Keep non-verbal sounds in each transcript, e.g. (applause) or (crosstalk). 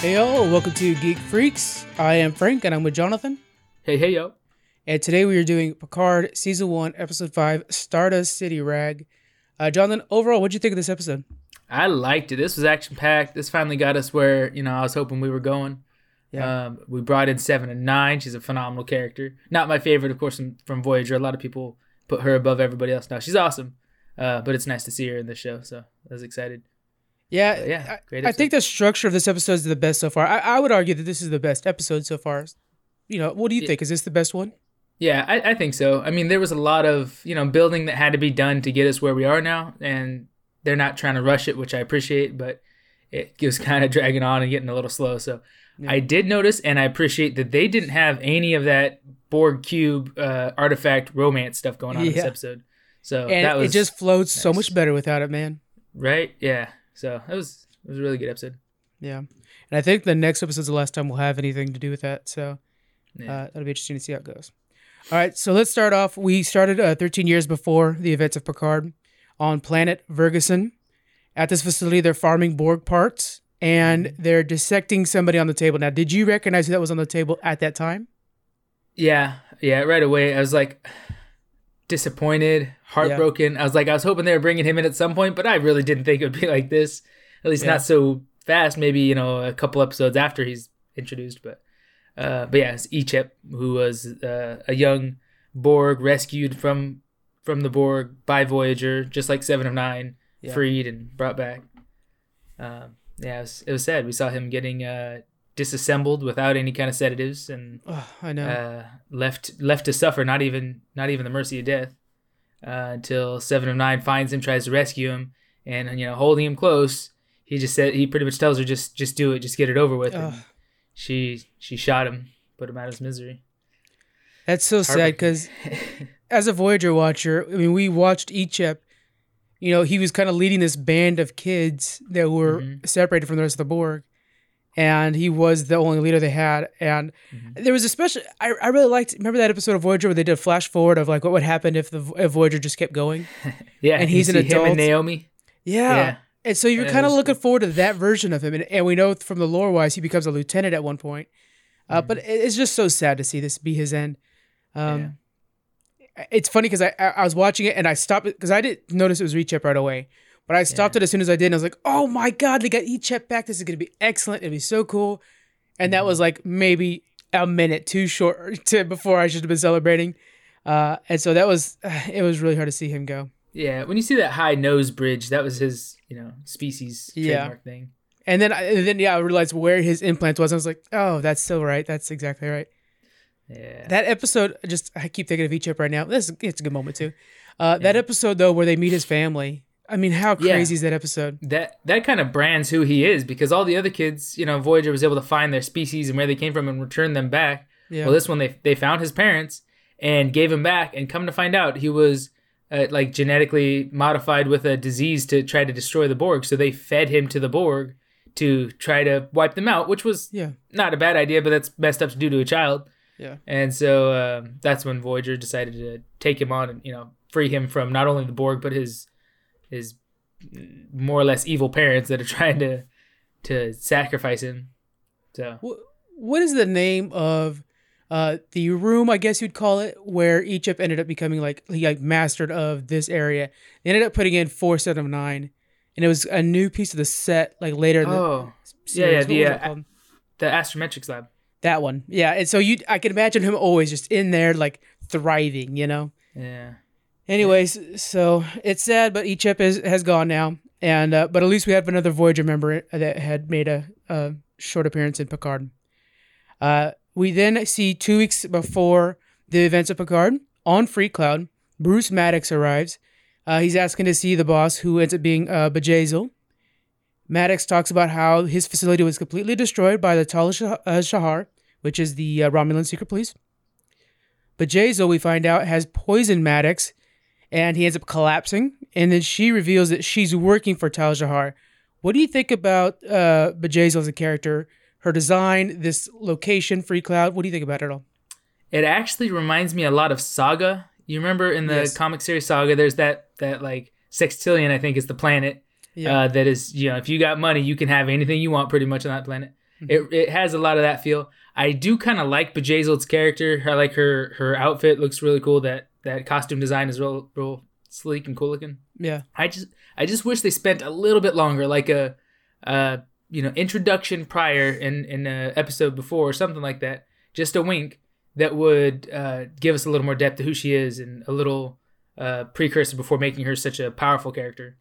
Hey y'all, welcome to Geek Freaks. I am Frank and I'm with Jonathan. Hey, hey, yo. And today we are doing Picard Season 1, Episode 5, Stardust City Rag. Uh, Jonathan, overall, what'd you think of this episode? I liked it. This was action packed. This finally got us where, you know, I was hoping we were going. Yeah. Um, we brought in Seven and Nine. She's a phenomenal character. Not my favorite, of course, from, from Voyager. A lot of people put her above everybody else now. She's awesome. Uh, but it's nice to see her in the show. So I was excited. Yeah, yeah, I, I think the structure of this episode is the best so far. I, I would argue that this is the best episode so far. You know, what do you Yeah. think? Is this the best one? Yeah, I, I think so. I mean, there was a lot of, you know, building that had to be done to get us where we are now. And they're not trying to rush it, which I appreciate, but it was (laughs) kind of dragging on and getting a little slow. So Yeah. I did notice and I appreciate that they didn't have any of that Borg Cube uh, artifact romance stuff going on in this episode. So And that was it just flows so much better without it, man. right. Yeah. So that was it was a really good episode. Yeah. And I think the next episode's the last time we'll have anything to do with that. So Yeah. uh, that'll be interesting to see how it goes. All right, so let's start off. We started uh, 13 years before the events of Picard on planet Vergessen. At this facility, they're farming Borg parts and they're dissecting somebody on the table. Now, did you recognize who that was on the table at that time? Yeah, yeah, right away. I was like disappointed, heartbroken. I was like, I was hoping they were bringing him in at some point, but I really didn't think it would be like this. At least Yeah. not so fast. Maybe you know a couple episodes after he's introduced, but uh, but yeah, it's Icheb who was uh, a young Borg rescued from from the Borg by Voyager, just like Seven of Nine, Yeah. freed and brought back. Um, yeah, it was, it was sad. We saw him getting uh, disassembled without any kind of sedatives and Oh, I know. uh, left left to suffer, not even not even the mercy of death, uh, until Seven of Nine finds him, tries to rescue him, and you know, holding him close, he just said he pretty much tells her just just do it, just get it over with. And she she shot him, put him out of his misery. That's so sad because (laughs) as a Voyager watcher, I mean, we watched Icheb. You know, he was kind of leading this band of kids that were Mhm. separated from the rest of the Borg, and he was the only leader they had. And Mhm. there was a special. I, I really liked. Remember that episode of Voyager where they did a flash forward of like what would happen if the if Voyager just kept going. (laughs) yeah, And he's an adult. and Naomi. Yeah. Yeah. And so you're kind of looking forward to that version of him, and, and we know from the lore wise he becomes a lieutenant at one point. Mm-hmm. Uh, But it- it's just so sad to see this be his end. Um, It's funny because I, I I was watching it and I stopped because I didn't notice it was Rechep right away, but I stopped it as soon as I did and I was like, oh my god, they got Icheb back. This is gonna be excellent. It'll be so cool. And that was like maybe a minute too short (laughs) to before I should have been celebrating. Uh, and so that was (sighs) it was really hard to see him go. Yeah, when you see that high nose bridge, that was his, you know, species Yeah. trademark thing. And then, I, and then, yeah, I realized where his implant was. I was like, "Oh, that's so right. That's exactly right." Yeah. That episode, just I keep thinking of Icheb right now. This it's a good moment too. Uh, That episode though, where they meet his family. I mean, how Yeah. crazy is that episode? that that kind of brands who he is because all the other kids, you know, Voyager was able to find their species and where they came from and return them back. Yeah, Well, this one they they found his parents and gave him back, and come to find out he was uh, like genetically modified with a disease to try to destroy the Borg. So they fed him to the Borg to try to wipe them out, which was yeah, not a bad idea, but that's messed up to do to a child. yeah, And so um, that's when Voyager decided to take him on and you know free him from not only the Borg but his his more or less evil parents that are (laughs) trying to to sacrifice him. So Wh- What is the name of uh, the room? I guess you'd call it where Icheb ended up becoming like he like mastered of this area. They ended up putting in four set of nine, and it was a new piece of the set like later. In the oh series. yeah, yeah, the, uh, the astrometrics lab. That one, yeah. And so you, I can imagine him always just in there, like thriving, you know. Yeah. Anyways, so it's sad, but Icheb is has gone now, and uh, but at least we have another Voyager member that had made a, a short appearance in Picard. Uh, we then see two weeks before the events of Picard on Free Cloud, Bruce Maddox arrives. Uh, he's asking to see the boss, who ends up being uh, Bjayzl. Maddox talks about how his facility was completely destroyed by the Tal uh, Shiar, which is the uh, Romulan secret police. Bjayzl, we find out, has poisoned Maddox, and he ends up collapsing. And then she reveals that she's working for Tal Shiar. What do you think about uh, Bjayzl as a character? Her design, this location, Free Cloud. What do you think about it all? It actually reminds me a lot of Saga. You remember in the Yes. comic series Saga, there's that that like sextillion, I think, is the planet Yeah. uh, that is you know if you got money, you can have anything you want pretty much on that planet. It it has a lot of that feel. I do kind of like Bjayzl's character. I like her her outfit looks really cool. That that costume design is real real sleek and cool looking. Yeah. I just I just wish they spent a little bit longer, like a, uh, you know, introduction prior in in a episode before or something like that. Just a wink that would uh, give us a little more depth to who she is and a little uh, precursor before making her such a powerful character.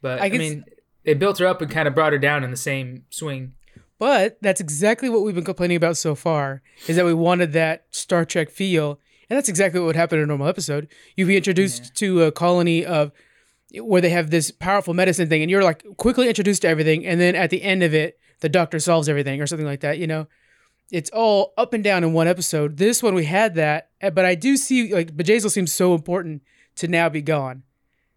But I I, mean, they built her up and kind of brought her down in the same swing. But that's exactly what we've been complaining about so far is that we wanted that Star Trek feel. And that's exactly what would happen in a normal episode. You'd be introduced to a colony of where they have this powerful medicine thing, and you're like quickly introduced to everything, and then at the end of it, the doctor solves everything or something like that. You know, it's all up and down in one episode. This one we had that, eh, but I do see like Bjayzl seems so important to now be gone.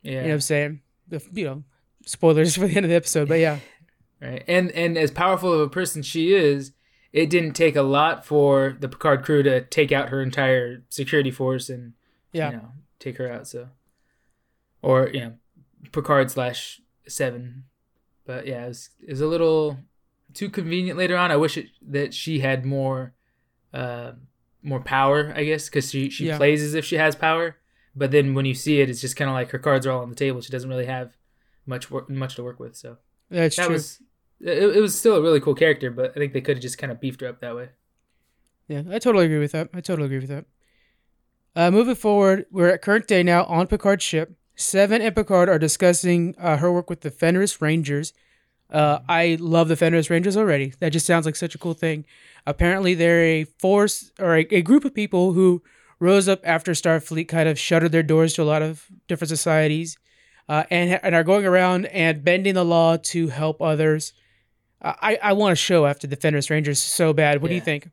Yeah. You know what I'm saying? The, you know, spoilers (laughs) for the end of the episode, but yeah, (laughs) Right. And and as powerful of a person she is, it didn't take a lot for the Picard crew to take out her entire security force and yeah. you know take her out. So, or you know, Picard slash seven. But yeah, it was, it was a little too convenient later on. I wish it, that she had more, uh, more power. I guess because she she Yeah. plays as if she has power, but then when you see it, it's just kind of like her cards are all on the table. She doesn't really have much work, much to work with. So That's that true. was it, it was still a really cool character, but I think they could have just kind of beefed her up that way. Yeah, I totally agree with that. I totally agree with that. Uh, moving forward, we're at current day now on Picard's ship. Seven and Picard are discussing uh, her work with the Fenris Rangers. Uh, I love the Fenris Rangers already. That just sounds like such a cool thing. Apparently, they're a force or a, a group of people who rose up after Starfleet kind of shuttered their doors to a lot of different societies, uh, and and are going around and bending the law to help others. I I want a show after the Fenris Rangers so bad. What do you think?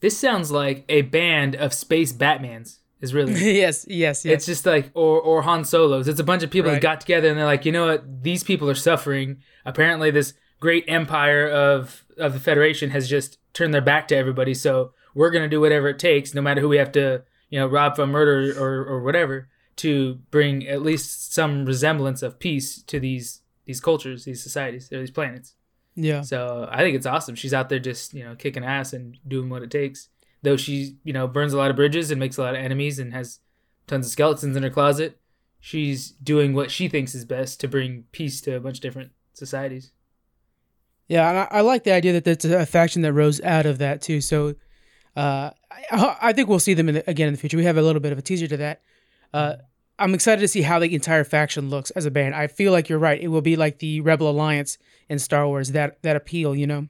This sounds like a band of space Batmans. Is really (laughs) yes, yes, yes. It's just like or or Han Solos. It's a bunch of people Right. that got together and they're like, you know what? These people are suffering. Apparently, this great empire of of the Federation has just turned their back to everybody. So we're gonna do whatever it takes, no matter who we have to, you know, rob from murder or or whatever, to bring at least some resemblance of peace to these these cultures, these societies, or these planets. Yeah, So I think it's awesome. She's out there just you know kicking ass and doing what it takes. Though she you know burns a lot of bridges and makes a lot of enemies and has tons of skeletons in her closet, she's doing what she thinks is best to bring peace to a bunch of different societies. yeah. And I, I like the idea that there's a faction that rose out of that too. So, uh, I, I think we'll see them in the, again in the future. We have a little bit of a teaser to that. Uh, I'm excited to see how the entire faction looks as a band. I feel like you're right. It will be like the Rebel Alliance in Star Wars. That that appeal, you know.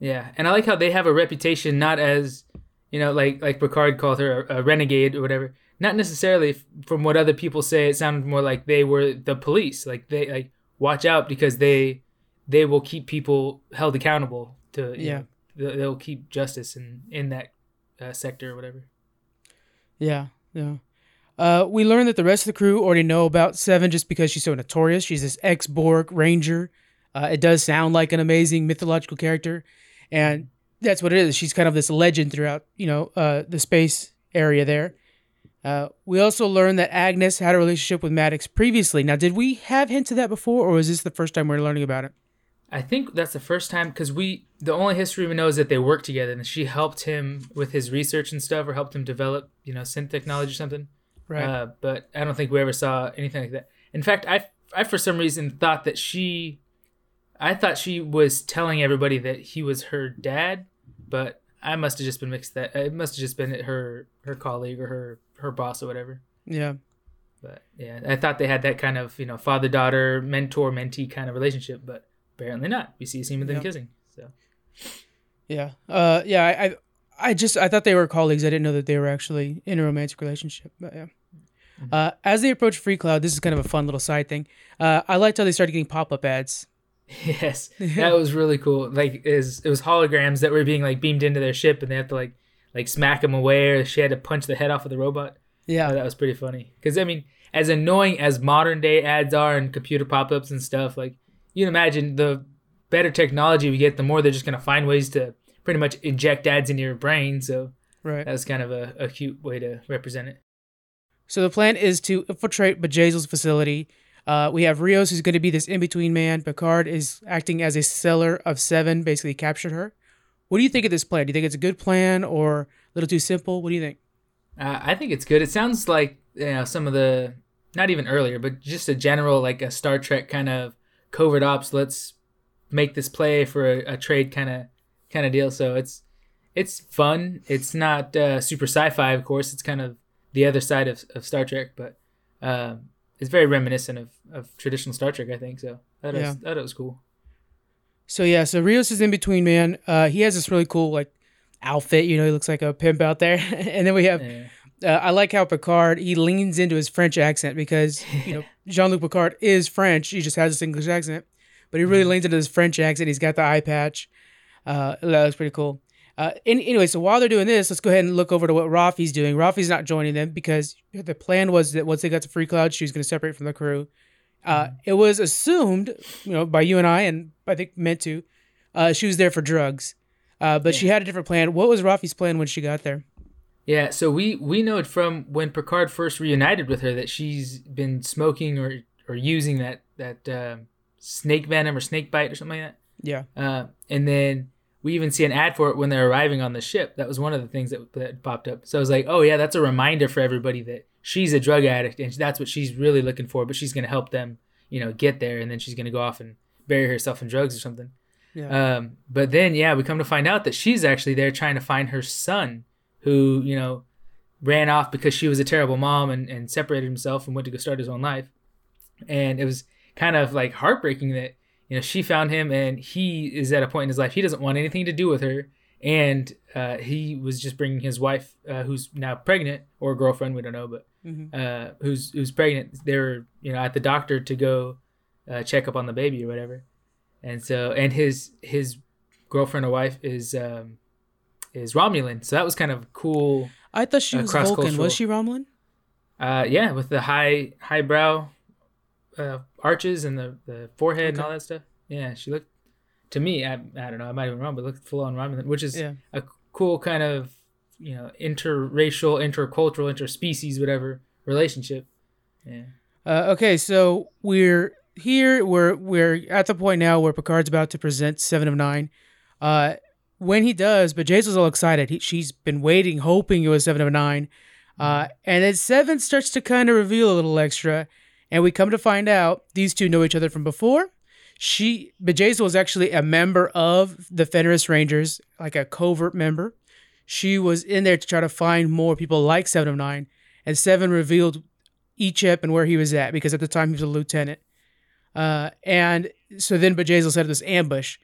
Yeah, and I like how they have a reputation not as you know like like Picard called her a, a renegade or whatever. Not necessarily from what other people say. It sounded more like they were the police. Like they like watch out because they they will keep people held accountable to Yeah. know, they'll, keep justice in in that uh, sector or whatever. Yeah, yeah. Uh, we learned that the rest of the crew already know about Seven just because she's so notorious. She's this ex Borg ranger. Uh, it does sound like an amazing mythological character, and that's what it is. She's kind of this legend throughout, you know, uh, the space area there. Uh, we also learned that Agnes had a relationship with Maddox previously. Now, did we have hints of that before, or was this the first time we're learning about it? I think that's the first time because we the only history we know is that they worked together and she helped him with his research and stuff or helped him develop you know synth technology or something. Right. Uh, but I don't think we ever saw anything like that. In fact, I, I for some reason thought that she, I thought she was telling everybody that he was her dad, but I must have just been mixed that. It must have just been her her colleague or her her boss or whatever. yeah. But yeah, I thought they had that kind of you know father daughter mentor mentee kind of relationship, but apparently not. We see a scene with them Yeah. kissing. So Yeah. Uh, yeah. I, I, I just I thought they were colleagues. I didn't know that they were actually in a romantic relationship. But yeah. Uh, as they approach Free Cloud, this is kind of a fun little side thing. Uh, I liked how they started getting pop up ads. (laughs) yes, (laughs) that was really cool. Like is it was holograms that were being like beamed into their ship, and they have to like like smack them away, or she had to punch the head off of the robot. Oh, Yeah. that was pretty funny. Because I mean, as annoying as modern day ads are and computer pop ups and stuff, like you can imagine the better technology we get, the more they're just gonna find ways to pretty much inject ads into your brain. So Right. that was kind of a, a cute way to represent it. So the plan is to infiltrate Bjayzl's facility. Uh, we have Rios, who's going to be this in between man. Picard is acting as a seller of Seven, basically captured her. what do you think of this plan? Do you think it's a good plan or a little too simple? What do you think? Uh, I think it's good. It sounds like you know some of the not even earlier, but just a general like a Star Trek kind of covert ops. Let's make this play for a, a trade kind of kind of deal. So it's it's fun. It's not uh, super sci-fi, of course. It's kind of the other side of, of Star Trek, but um, it's very reminiscent of, of traditional Star Trek. I think so. That was, that was cool. So yeah, so Rios is in between man. Uh, he has this really cool like outfit. You know, he looks like a pimp out there. (laughs) and then we have Yeah. uh, I like how Picard he leans into his French accent because you know (laughs) Jean Luc Picard is French. He just has this English accent, but he really leans into his French accent. He's got the eye patch. Uh, that looks pretty cool. Uh, any, anyway, so while they're doing this, let's go ahead and look over to what Raffi's doing. Raffi's not joining them because the plan was that once they got to Free Cloud, she was going to separate from the crew. Uh, It was assumed, you know, by you and I, and I think meant to, uh, she was there for drugs. Uh, but she had a different plan. What was Raffi's plan when she got there? Yeah, so we we know it from when Picard first reunited with her that she's been smoking or or using that that um snake venom or snake bite or something like that. Yeah. Uh, and then we even see an ad for it when they're arriving on the ship. That was one of the things that, that popped up. So I was like, oh yeah, that's a reminder for everybody that she's a drug addict and that's what she's really looking for. But she's gonna help them, you know, get there, and then she's gonna go off and bury herself in drugs or something. Yeah. Um, but then, yeah, we come to find out that she's actually there trying to find her son, who you know ran off because she was a terrible mom and, and separated himself and went to go start his own life. And it was kind of like heartbreaking that you know she found him and he is at a point in his life he doesn't want anything to do with her, and uh, he was just bringing his wife, uh, who's now pregnant or girlfriend, we don't know, but Mhm. uh, who's who's pregnant. They were you know at the doctor to go uh, check up on the baby or whatever, and so and his his girlfriend or wife is um, is Romulan. So that was kind of cool. I thought she uh, was Vulcan. Was she Romulan? Uh, yeah, with the high high brow uh, arches and the, the forehead and all that stuff. Yeah, she looked to me. I, I don't know. I might have been wrong, but looked full on Romulan, which is Yeah. a cool kind of you know interracial, intercultural, interspecies, whatever relationship. Yeah. Uh, okay, so we're here. We're we're at the point now where Picard's about to present Seven of Nine. Uh, when he does, but Jace was all excited. He, she's been waiting, hoping it was Seven of Nine. Uh, and then Seven starts to kind of reveal a little extra, and we come to find out these two know each other from before. She, Bjayzl was actually a member of the Fenris Rangers, like a covert member. She was in there to try to find more people like Seven of Nine, and Seven revealed Icheb and where he was at because at the time he was a lieutenant. Uh, and so then Bjayzl set up this ambush.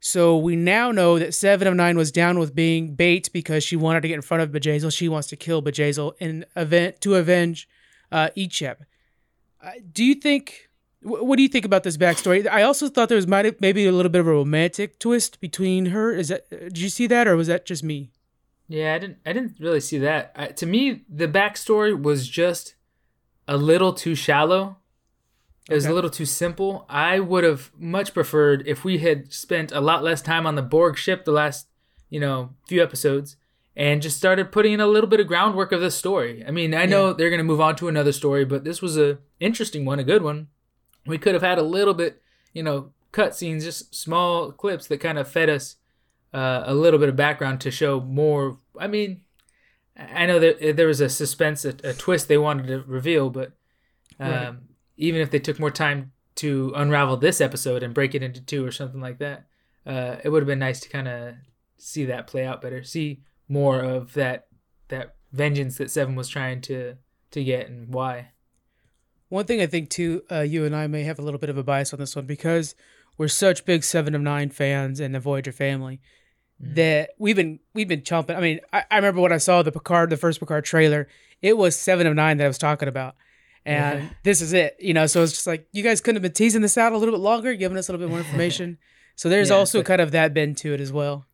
So we now know that Seven of Nine was down with being bait because she wanted to get in front of Bjayzl. She wants to kill Bjayzl in event to avenge uh. Uh, do you think? wh- What do you think about this backstory? I also thought there was might maybe a little bit of a romantic twist between her. Is that? Did you see that, or was that just me? Yeah, I didn't. I didn't really see that. I, to me, the backstory was just a little too shallow. It was a little too simple. I would have much preferred if we had spent a lot less time on the Borg ship the last, you know, few episodes, and just started putting in a little bit of groundwork of the story. I mean, I know they're gonna move on to another story, but this was a interesting one, a good one. We could have had a little bit, you know, cut scenes, just small clips that kind of fed us uh, a little bit of background to show more. I mean, I know that there was a suspense, a, a twist they wanted to reveal, but um, Right. even if they took more time to unravel this episode and break it into two or something like that, uh, it would have been nice to kind of see that play out better, see more of that that vengeance that Seven was trying to to get and why. One thing I think too, uh, you and I may have a little bit of a bias on this one because we're such big Seven of Nine fans and the Voyager family that we've been we've been chomping. I mean, I, I remember when I saw the Picard, the first Picard trailer, it was Seven of Nine that I was talking about, and Yeah. this is it. You know, so it's just like you guys couldn't have been teasing this out a little bit longer, giving us a little bit more information. (laughs) so there's Yeah, also but- kind of that bend to it as well.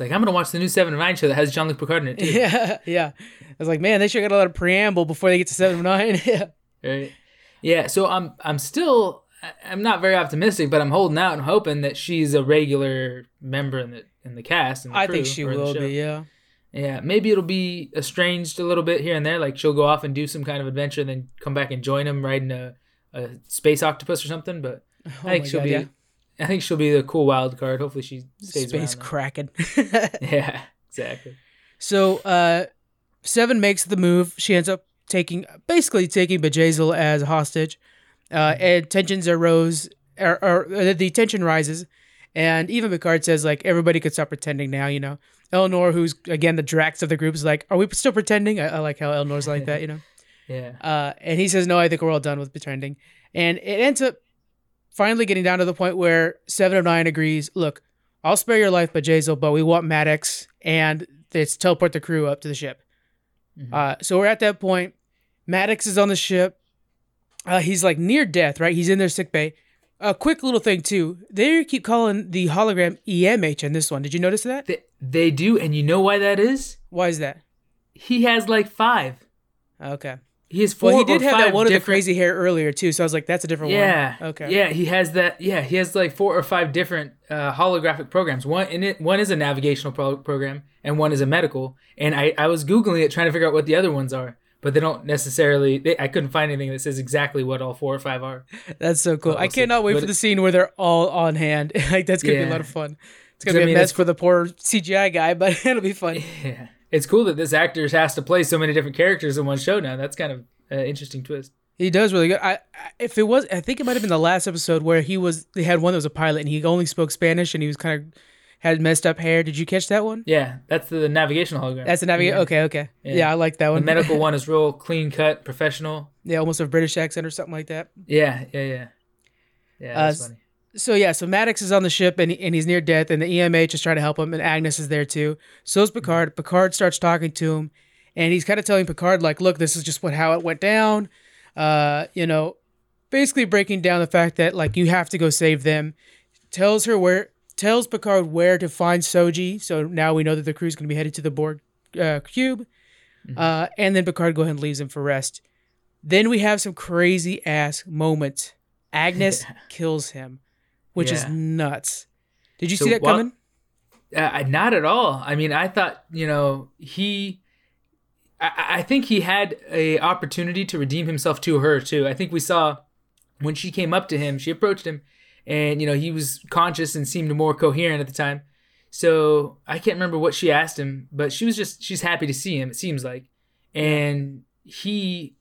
Like I'm gonna watch the new Seven of Nine show that has Jean Luc Picard in it too. Yeah, (laughs) yeah. I was like, man, they should got a lot of preamble before they get to Seven of Nine. (laughs) yeah. Right. Yeah. So I'm I'm still I'm not very optimistic, but I'm holding out and hoping that she's a regular member in the in the cast. And the I think she will show. be. Yeah. Yeah, maybe it'll be estranged a little bit here and there. Like she'll go off and do some kind of adventure, and then come back and join him riding a, a space octopus or something. But (laughs) Oh I think she'll God, be yeah. I think she'll be the cool wild card. Hopefully she stays Space. Kraken. (laughs) Yeah, exactly. so uh, Seven makes the move. She ends up taking basically taking Bjayzl as a hostage. Uh, and tensions arose, or, or uh, the tension rises, and even Picard says like everybody could stop pretending now. You know, Elnor, who's again the Drax of the group, is like, "Are we still pretending?" I, I like how Elnor's like that. You know. (laughs) Yeah. Uh, and he says, "No, I think we're all done with pretending." And it ends up finally getting down to the point where Seven of Nine agrees. Look, I'll spare your life, but Jazel, but we want Maddox and let's teleport the crew up to the ship. Mhm. Uh, so we're at that point. Maddox is on the ship. Uh, he's like near death, right? He's in their sick bay. A quick little thing too. They keep calling the hologram EMH in this one. Did you notice that? They, they do, and you know why that is? Why is that? He has like five. Okay. He has four. Well, he did have that one of the crazy hair earlier too, so I was like, that's a different Yeah. one. Yeah. Okay. Yeah, he has that. Yeah, he has like four or five different uh, holographic programs. One in it, one is a navigational pro- program, and one is a medical. And I, I was googling it trying to figure out what the other ones are, but they don't necessarily. They, I couldn't find anything that says exactly what all four or five are. (laughs) That's so cool. Well, I we'll see. cannot wait But for it- the scene where they're all on hand. (laughs) like that's gonna be a lot of fun. It's gonna I be mean, a mess for the poor CGI guy, (laughs) but it'll be fun. Yeah, it's cool that this actor has to play so many different characters in one show now. That's kind of an interesting twist. He does really good. I, I if it was, I think it might have been the last episode where he was. They had one that was a pilot, and he only spoke Spanish, and he was kind of had messed up hair. Did you catch that one? Yeah, that's the navigational hologram. That's the navigate. Yeah. Okay, okay. Yeah. Yeah. I like that one. The medical (laughs) one is real clean cut, professional. yeah, almost a British accent or something like that. Yeah, yeah, yeah. Yeah, Uh, that's funny. So yeah, so Maddox is on the ship and, he, and he's near death, and the EMH is trying to help him, and Agnes is there too. So is Picard. Picard starts talking to him, and he's kind of telling Picard like, "Look, this is just what how it went down." Uh, you know, basically breaking down the fact that like you have to go save them. Tells her where, tells Picard where to find Soji. So now we know that the crew's going to be headed to the Borg uh, cube, uh, and then Picard go ahead and leaves him for rest. Then we have some crazy ass moments. Agnes (laughs) kills him, which is nuts. Did you So see that what- coming? Uh, not at all. I mean, I thought you know he. I, I think he had a opportunity to redeem himself to her too. I think we saw when she came up to him, she approached him, and you know he was conscious and seemed more coherent at the time. So I can't remember what she asked him, but she was just she's happy to see him. It seems like, and he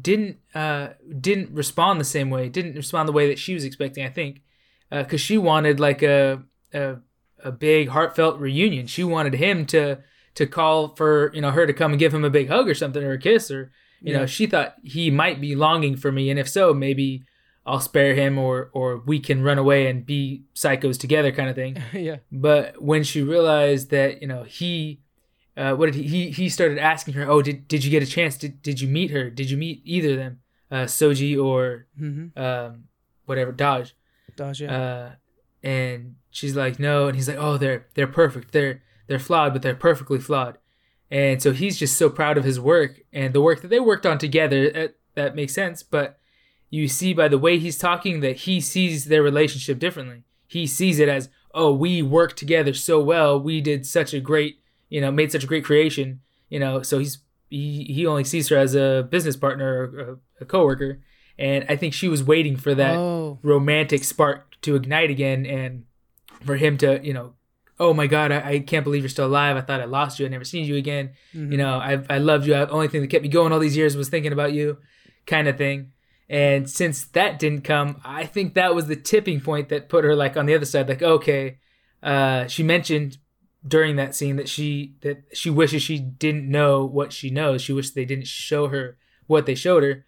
didn't uh didn't respond the same way. Didn't respond the way that she was expecting. I think because she wanted like a a a big heartfelt reunion. She wanted him to to call for you know her to come and give him a big hug or something or a kiss or you Yeah. know she thought he might be longing for me and if so maybe I'll spare him or or we can run away and be psychos together kind of thing. (laughs) yeah. But when she realized that you know he uh, what did he, he he started asking her oh did did you get a chance did did you meet her did you meet either of them uh, Soji or Mm-hmm. um, whatever Dahj Dahj, yeah. uh, and she's like, no, and he's like, oh, they're they're perfect. They're they're flawed, but they're perfectly flawed. And so he's just so proud of his work and the work that they worked on together. That, that makes sense, but you see by the way he's talking that he sees their relationship differently. He sees it as, oh, we worked together so well. We did such a great, you know, made such a great creation. You know, so he's he he only sees her as a business partner or a, a coworker. And I think she was waiting for that oh, romantic spark to ignite again and for him to you know oh my god I, I can't believe you're still alive. I thought i lost you. I never seen you again. Mhm. you know I, I loved you. The only thing that kept me going all these years was thinking about you kind of thing. And since that didn't come i think that was the tipping point that put her like on the other side like okay uh she mentioned during that scene that she that she wishes she didn't know what she knows. She wished they didn't show her what they showed her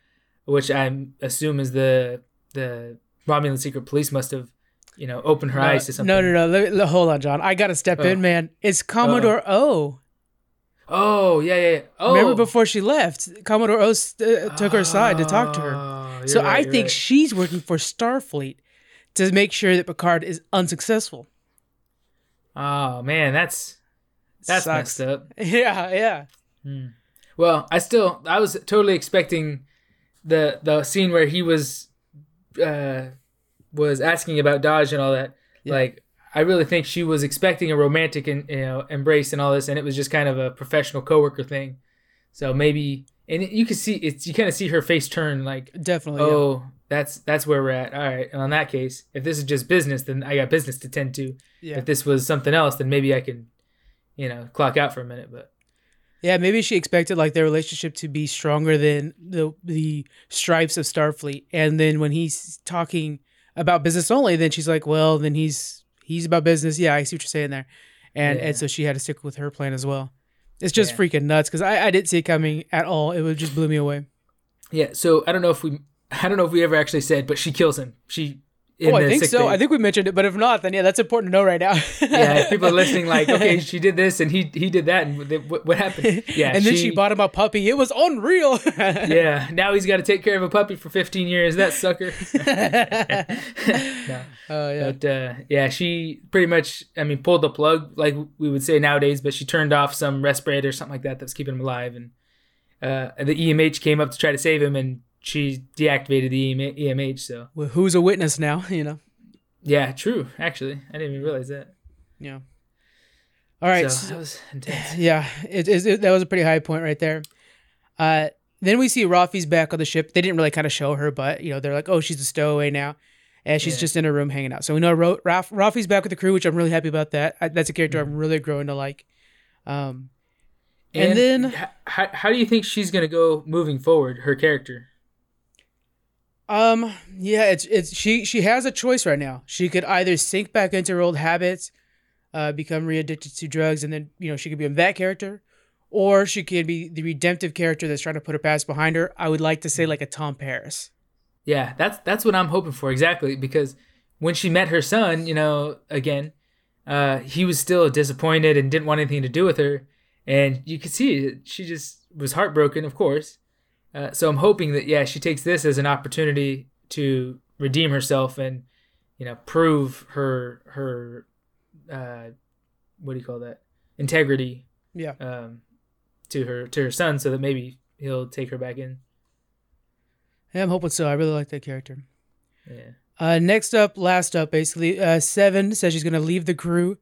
which i assume is the the romulan secret police must have you know opened her Uh, eyes to something No, no, no. Let, let- hold on, John. I gotta step Oh. in, man. It's Commodore O. oh yeah yeah, yeah. oh Remember before she left, Commodore O st- uh, took her aside to talk to her. Oh, So right, I think right. she's working for Starfleet to make sure that Picard is unsuccessful. oh man that's that's Sucks. messed up (laughs) Yeah, yeah. Well, I still I was totally expecting the the scene where he was uh was asking about Dahj and all that. Yeah. Like I really think she was expecting a romantic and you know embrace and all this and it was just kind of a professional coworker thing. So maybe and you can see it's you kind of see her face turn like Definitely. yeah. oh that's that's where we're at. All right. And on that case, if this is just business, then I got business to tend to. Yeah. If this was something else, then maybe I can, you know, clock out for a minute. But Yeah, maybe she expected like their relationship to be stronger than the the stripes of Starfleet, and then when he's talking about business only, then she's like, "Well, then he's he's about business." Yeah, I see what you're saying there, and Yeah. and so she had to stick with her plan as well. It's just Yeah. freaking nuts because I I didn't see it coming at all. It would just blew me away. yeah, so I don't know if we, I don't know if we ever actually said, but she kills him. She. Oh, I think so. I think we mentioned it, but if not, then yeah, that's important to know right now. (laughs) yeah, people are listening, like, (laughs) okay, she did this and he he did that, and what, what happened? (laughs) Yeah, and then she bought him a puppy. It was unreal. Yeah, now he's got to take care of a puppy for 15 years. That sucker. no. Oh yeah. But uh, yeah, she pretty much, I mean, pulled the plug, like we would say nowadays, but she turned off some respirator or something like that that was keeping him alive. And uh, the EMH came up to try to save him, and she deactivated the EM- EMH. So Well, who's a witness now? (laughs) You know. yeah, true. Actually, I didn't even realize that. Yeah. All right. so that was intense. (sighs) Yeah, it, it, it- that was a pretty high point right there. Uh, then we see Raffi's back on the ship. They didn't really kind of show her, but you know they're like, oh, she's a stowaway now, and she's Yeah. just in her room hanging out. So we know Ro- Raf- Raffi's back with the crew, which I'm really happy about. That I, that's a character I'm really growing to like. Um, And then- h- how, how do you think she's gonna go moving forward? Her character. Um, yeah, it's it's she she has a choice right now. She could either sink back into her old habits, uh, become re-addicted to drugs, and then you know she could become that character, or she could be the redemptive character that's trying to put her past behind her. I would like to say like a Tom Paris. Yeah, that's that's what I'm hoping for exactly because when she met her son, you know, again, uh, he was still disappointed and didn't want anything to do with her, and you could see. She just was heartbroken, of course. Uh, so I'm hoping that yeah, she takes this as an opportunity to redeem herself and you know prove her her uh, what do you call that integrity Yeah. um, to her to her son, so that maybe he'll take her back in. Yeah, I'm hoping so. I really like that character. Yeah. Uh, next up, last up, basically, uh, Seven says she's going to leave the crew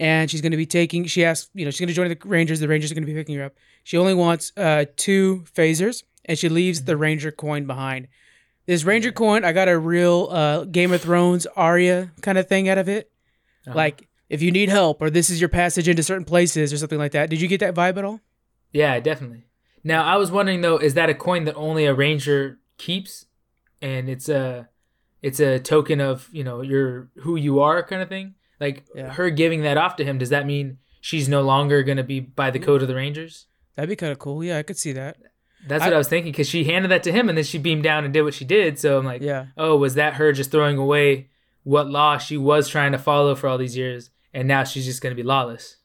and she's going to be taking, she asks, you know, she's going to join the Rangers. The Rangers are going to be picking her up. She only wants uh, two phasers and she leaves the Ranger coin behind. This Ranger coin, I got a real uh, Game of Thrones Arya kind of thing out of it. Uh-huh. Like, if you need help or this is your passage into certain places or something like that. Did you get that vibe at all? Yeah, definitely. Now I was wondering though, is that a coin that only a ranger keeps, and it's a, it's a token of you know your who you are kind of thing. Like Yeah. her giving that off to him, does that mean she's no longer gonna be by the code of the Rangers? That'd be kind of cool. Yeah, I could see that. That's what I was thinking because she handed that to him and then she beamed down and did what she did. So I'm like, Yeah. oh, was that her just throwing away what law she was trying to follow for all these years, and now she's just gonna be lawless?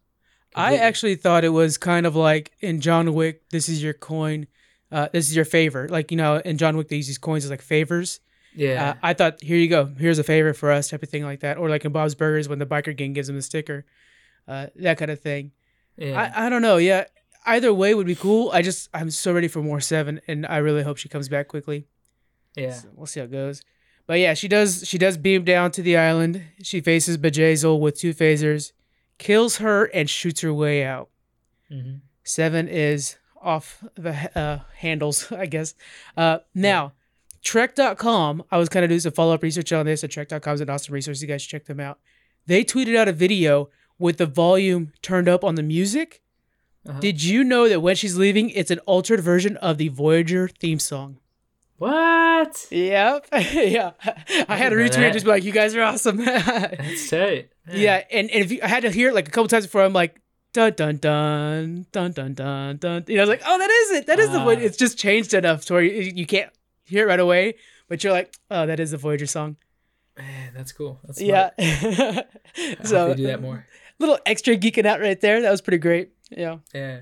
I actually thought it was kind of like in John Wick, this is your coin, uh, this is your favor. Like, you know, in John Wick, they use these coins as like favors. yeah, Uh, I thought, here you go, here's a favor for us, type of thing like that. Or like in Bob's Burgers when the biker gang gives him a sticker, uh, that kind of thing. yeah. I, I don't know. Yeah. Either way would be cool. I just, I'm so ready for more Seven, and I really hope she comes back quickly. yeah. So we'll see how it goes. But yeah, she does. She does beam down to the island. She faces Bjayzl with two phasers, kills her, and shoots her way out. hmm Seven is off the uh, handles, (laughs) I guess. Uh, now, Trek.com, I was kind of doing some follow up research on this, and Trek.com is an awesome resource. You guys should check them out. They tweeted out a video with the volume turned up on the music. Uh-huh. Did you know that when she's leaving, it's an altered version of the Voyager theme song? What? Yep. (laughs) yeah. I had to retweet and just be like, you guys are awesome. (laughs) That's tight. yeah. And, and if you, I had to hear it like a couple times before, I'm like, dun dun dun dun dun dun dun. You know, I was like, oh, that is it. That is the one. Ah. It's just changed enough to where you, you can't hear it right away, but you're like, oh, that is the Voyager song. Man, that's cool. That's Yeah. (laughs) I so do that more. little extra geeking out right there. That was pretty great. Yeah. Yeah.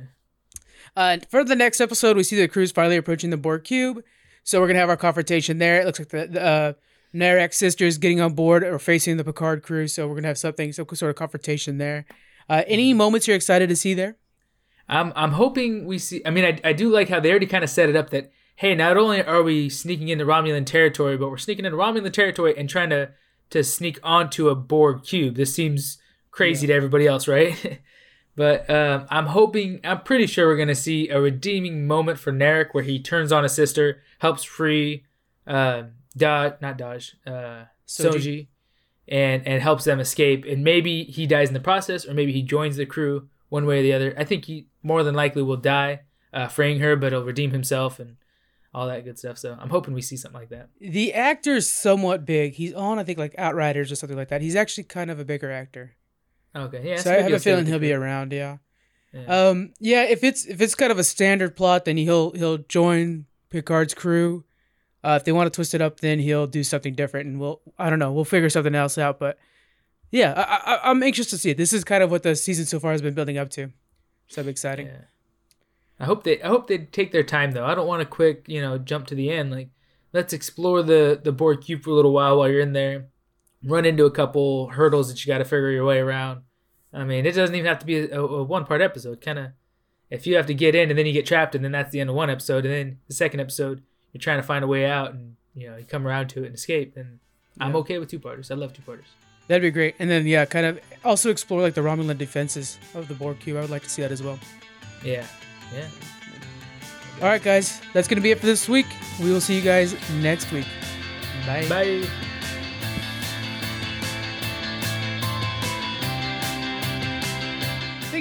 Uh, for the next episode, we see the crew's finally approaching the Borg cube. So we're gonna have our confrontation there. It looks like the, the uh, Narek sisters getting on board or facing the Picard crew. So we're gonna have something, some sort of confrontation there. Uh, any moments you're excited to see there? I'm I'm hoping we see. I mean, I I do like how they already kind of set it up that hey, not only are we sneaking into Romulan territory, but we're sneaking into Romulan territory and trying to to sneak onto a Borg cube. This seems crazy to everybody else, right? (laughs) but um, I'm hoping. I'm pretty sure we're gonna see a redeeming moment for Narek where he turns on his sister, helps free uh, Dahj, not Dahj, uh, Soji. Soji, and and helps them escape. And maybe he dies in the process, or maybe he joins the crew one way or the other. I think he more than likely will die, uh, freeing her, but he'll redeem himself and all that good stuff. So I'm hoping we see something like that. The actor's somewhat big. He's on, I think, like Outriders or something like that. He's actually kind of a bigger actor. Okay, yeah. so I have a feeling he'll be around. Yeah. Yeah. Um. Yeah. If it's if it's kind of a standard plot, then he'll he'll join Picard's crew. Uh, if they want to twist it up, then he'll do something different, and we'll I don't know. We'll figure something else out. But yeah, I, I I'm anxious to see it. This is kind of what the season so far has been building up to. So exciting. Yeah. I hope they I hope they take their time though. I don't want to quick, you know, jump to the end. Like let's explore the the Borg cube for a little while while you're in there. Run into a couple hurdles that you got to figure your way around. I mean, it doesn't even have to be a, a one part episode. Kind of if you have to get in and then you get trapped and then that's the end of one episode and then the second episode you're trying to find a way out and you know, you come around to it and escape then I'm okay with two parters. I love two parters. That'd be great. And then yeah, kind of also explore like the Romulan defenses of the Borg cube. I would like to see that as well. Yeah. Yeah. All right, guys, that's gonna be it for this week. We will see you guys next week. Bye. Bye.